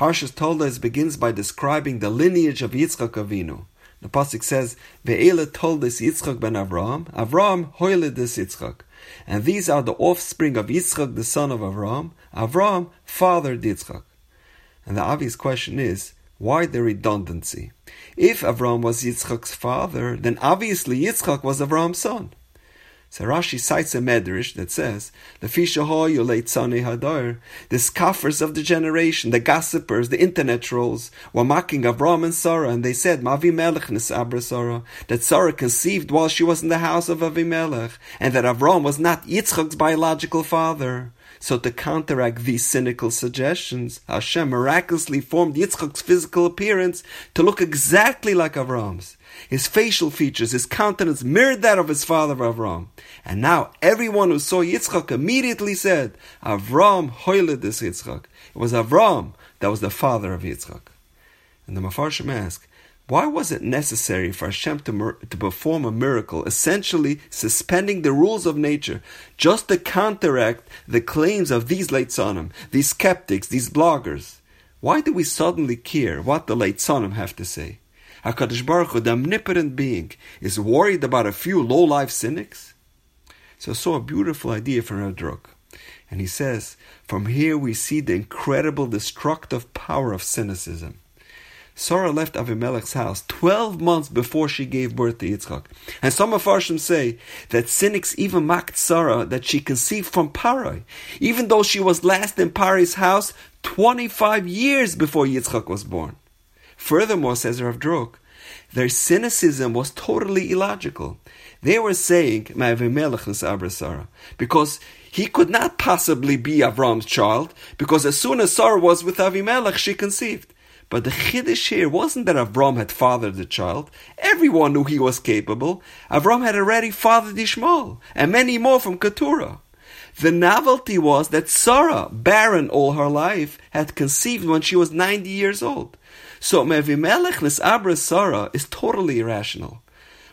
Parshas Toldos begins by describing the lineage of Yitzchak Avinu. The pasuk says, "Ve'ele Toldos Yitzchak ben Avram, Avram hoiledis Yitzchak." And these are the offspring of Yitzchak, the son of Avram. Avram fathered Yitzchak. And the obvious question is, why the redundancy? If Avram was Yitzchak's father, then obviously Yitzchak was Avram's son. So Rashi cites a medrash that says, the scoffers of the generation, the gossipers, the internet trolls, were mocking Avram and Sarah, and they said, Mavi Melech Abra Sarah, that Sarah conceived while she was in the house of Avimelech, and that Avram was not Yitzchak's biological father. So to counteract these cynical suggestions, Hashem miraculously formed Yitzchak's physical appearance to look exactly like Avram's. His facial features, his countenance mirrored that of his father Avram. And now everyone who saw Yitzchak immediately said, Avram hoiled this Yitzchak. It was Avram that was the father of Yitzchak. And the Mafarshim ask, why was it necessary for Hashem to, to perform a miracle, essentially suspending the rules of nature, just to counteract the claims of these Leitzanim, these skeptics, these bloggers? Why do we suddenly care what the Leitzanim have to say? HaKadosh Baruch Hu, the omnipotent being, is worried about a few low-life cynics? So I saw a beautiful idea from Rav Druk. And he says, from here we see the incredible destructive power of cynicism. Sarah left Avimelech's house 12 months before she gave birth to Yitzchak. And some of Farshim say that cynics even mocked Sarah that she conceived from Paroh, even though she was last in Paroh's house 25 years before Yitzchak was born. Furthermore, says Rav Druk, their cynicism was totally illogical. They were saying, because he could not possibly be Avram's child, because as soon as Sarah was with Avimelech, she conceived. But the chiddush here wasn't that Avram had fathered the child. Everyone knew he was capable. Avram had already fathered Ishmael, and many more from Keturah. The novelty was that Sarah, barren all her life, had conceived when she was 90 years old. So Mevimelech Abra Sarah is totally irrational.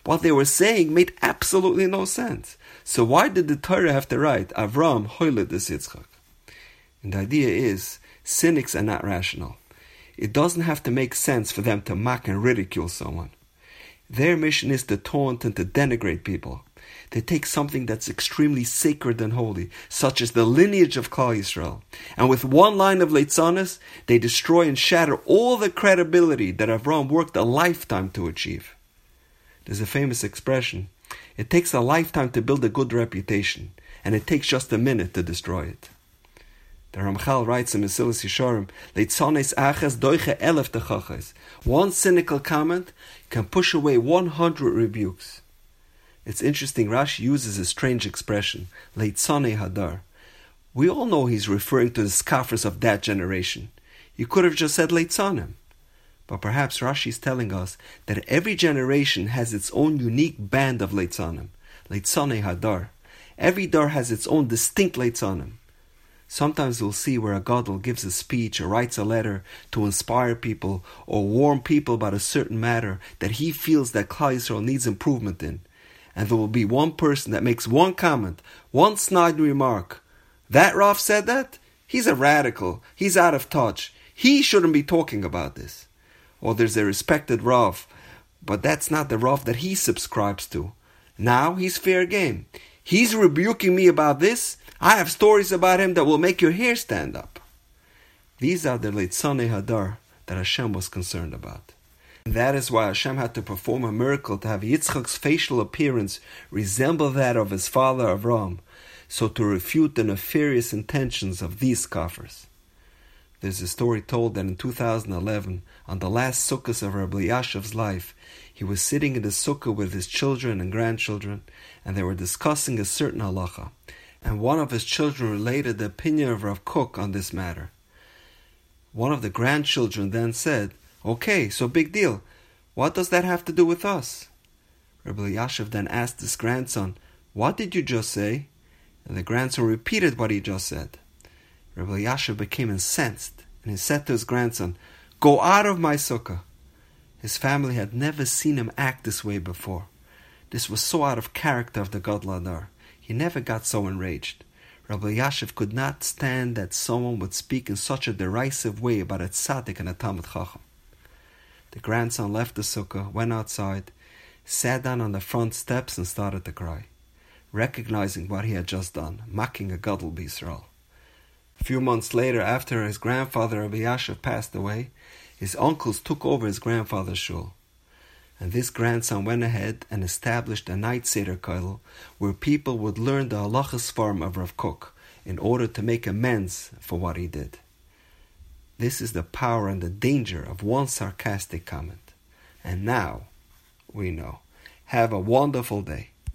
What they were saying made absolutely no sense. So why did the Torah have to write Avram Hoyled Yitzchak? And the idea is cynics are not rational. It doesn't have to make sense for them to mock and ridicule someone. Their mission is to taunt and to denigrate people. They take something that's extremely sacred and holy, such as the lineage of Klal Yisrael, and with one line of Leitzanis, they destroy and shatter all the credibility that Avram worked a lifetime to achieve. There's a famous expression it takes a lifetime to build a good reputation, and it takes just a minute to destroy it. The Ramchal writes in Mesilas Yesharim, Leitzones aches doiche elef techaches. One cynical comment can push away 100 rebukes. It's interesting, Rashi uses a strange expression, Leitzane Hadar. We all know he's referring to the scoffers of that generation. You could have just said Leitzanim. But perhaps Rashi is telling us that every generation has its own unique band of Leitzanim, Leitzane Hadar. Every dar has its own distinct Leitzanim. Sometimes we'll see where a gadol gives a speech or writes a letter to inspire people or warn people about a certain matter that he feels that Klal Yisrael needs improvement in and there will be one person that makes one comment, one snide remark. That Rav said that? He's a radical. He's out of touch. He shouldn't be talking about this. Or there's a respected Rav, but that's not the Rav that he subscribes to. Now he's fair game. He's rebuking me about this. I have stories about him that will make your hair stand up. These are the Leitzane Hadar that Hashem was concerned about. And That is why Hashem had to perform a miracle to have Yitzchak's facial appearance resemble that of his father Avram, so to refute the nefarious intentions of these scoffers. There's a story told that in 2011, on the last sukkahs of Rav Elyashiv's life, he was sitting in the sukkah with his children and grandchildren, and they were discussing a certain halacha. And one of his children related the opinion of Rav Kook on this matter. One of the grandchildren then said, Okay, so big deal. What does that have to do with us? Rav Elyashiv then asked his grandson, What did you just say? And the grandson repeated what he just said. Rav Elyashiv became incensed, and he said to his grandson, Go out of my sukkah. His family had never seen him act this way before. This was so out of character of the Gadol Hadar. He never got so enraged. Rav Elyashiv could not stand that someone would speak in such a derisive way about a tzaddik and a Talmud Chacham. The grandson left the sukkah, went outside, sat down on the front steps and started to cry, recognizing what he had just done, mocking a Gadol B'Yisrael. A few months later, after his grandfather Rabbi passed away, his uncles took over his grandfather's shul. And this grandson went ahead and established a night Seder Koil where people would learn the halachas form of Rav Kook in order to make amends for what he did. This is the power and the danger of one sarcastic comment. And now we know. Have a wonderful day.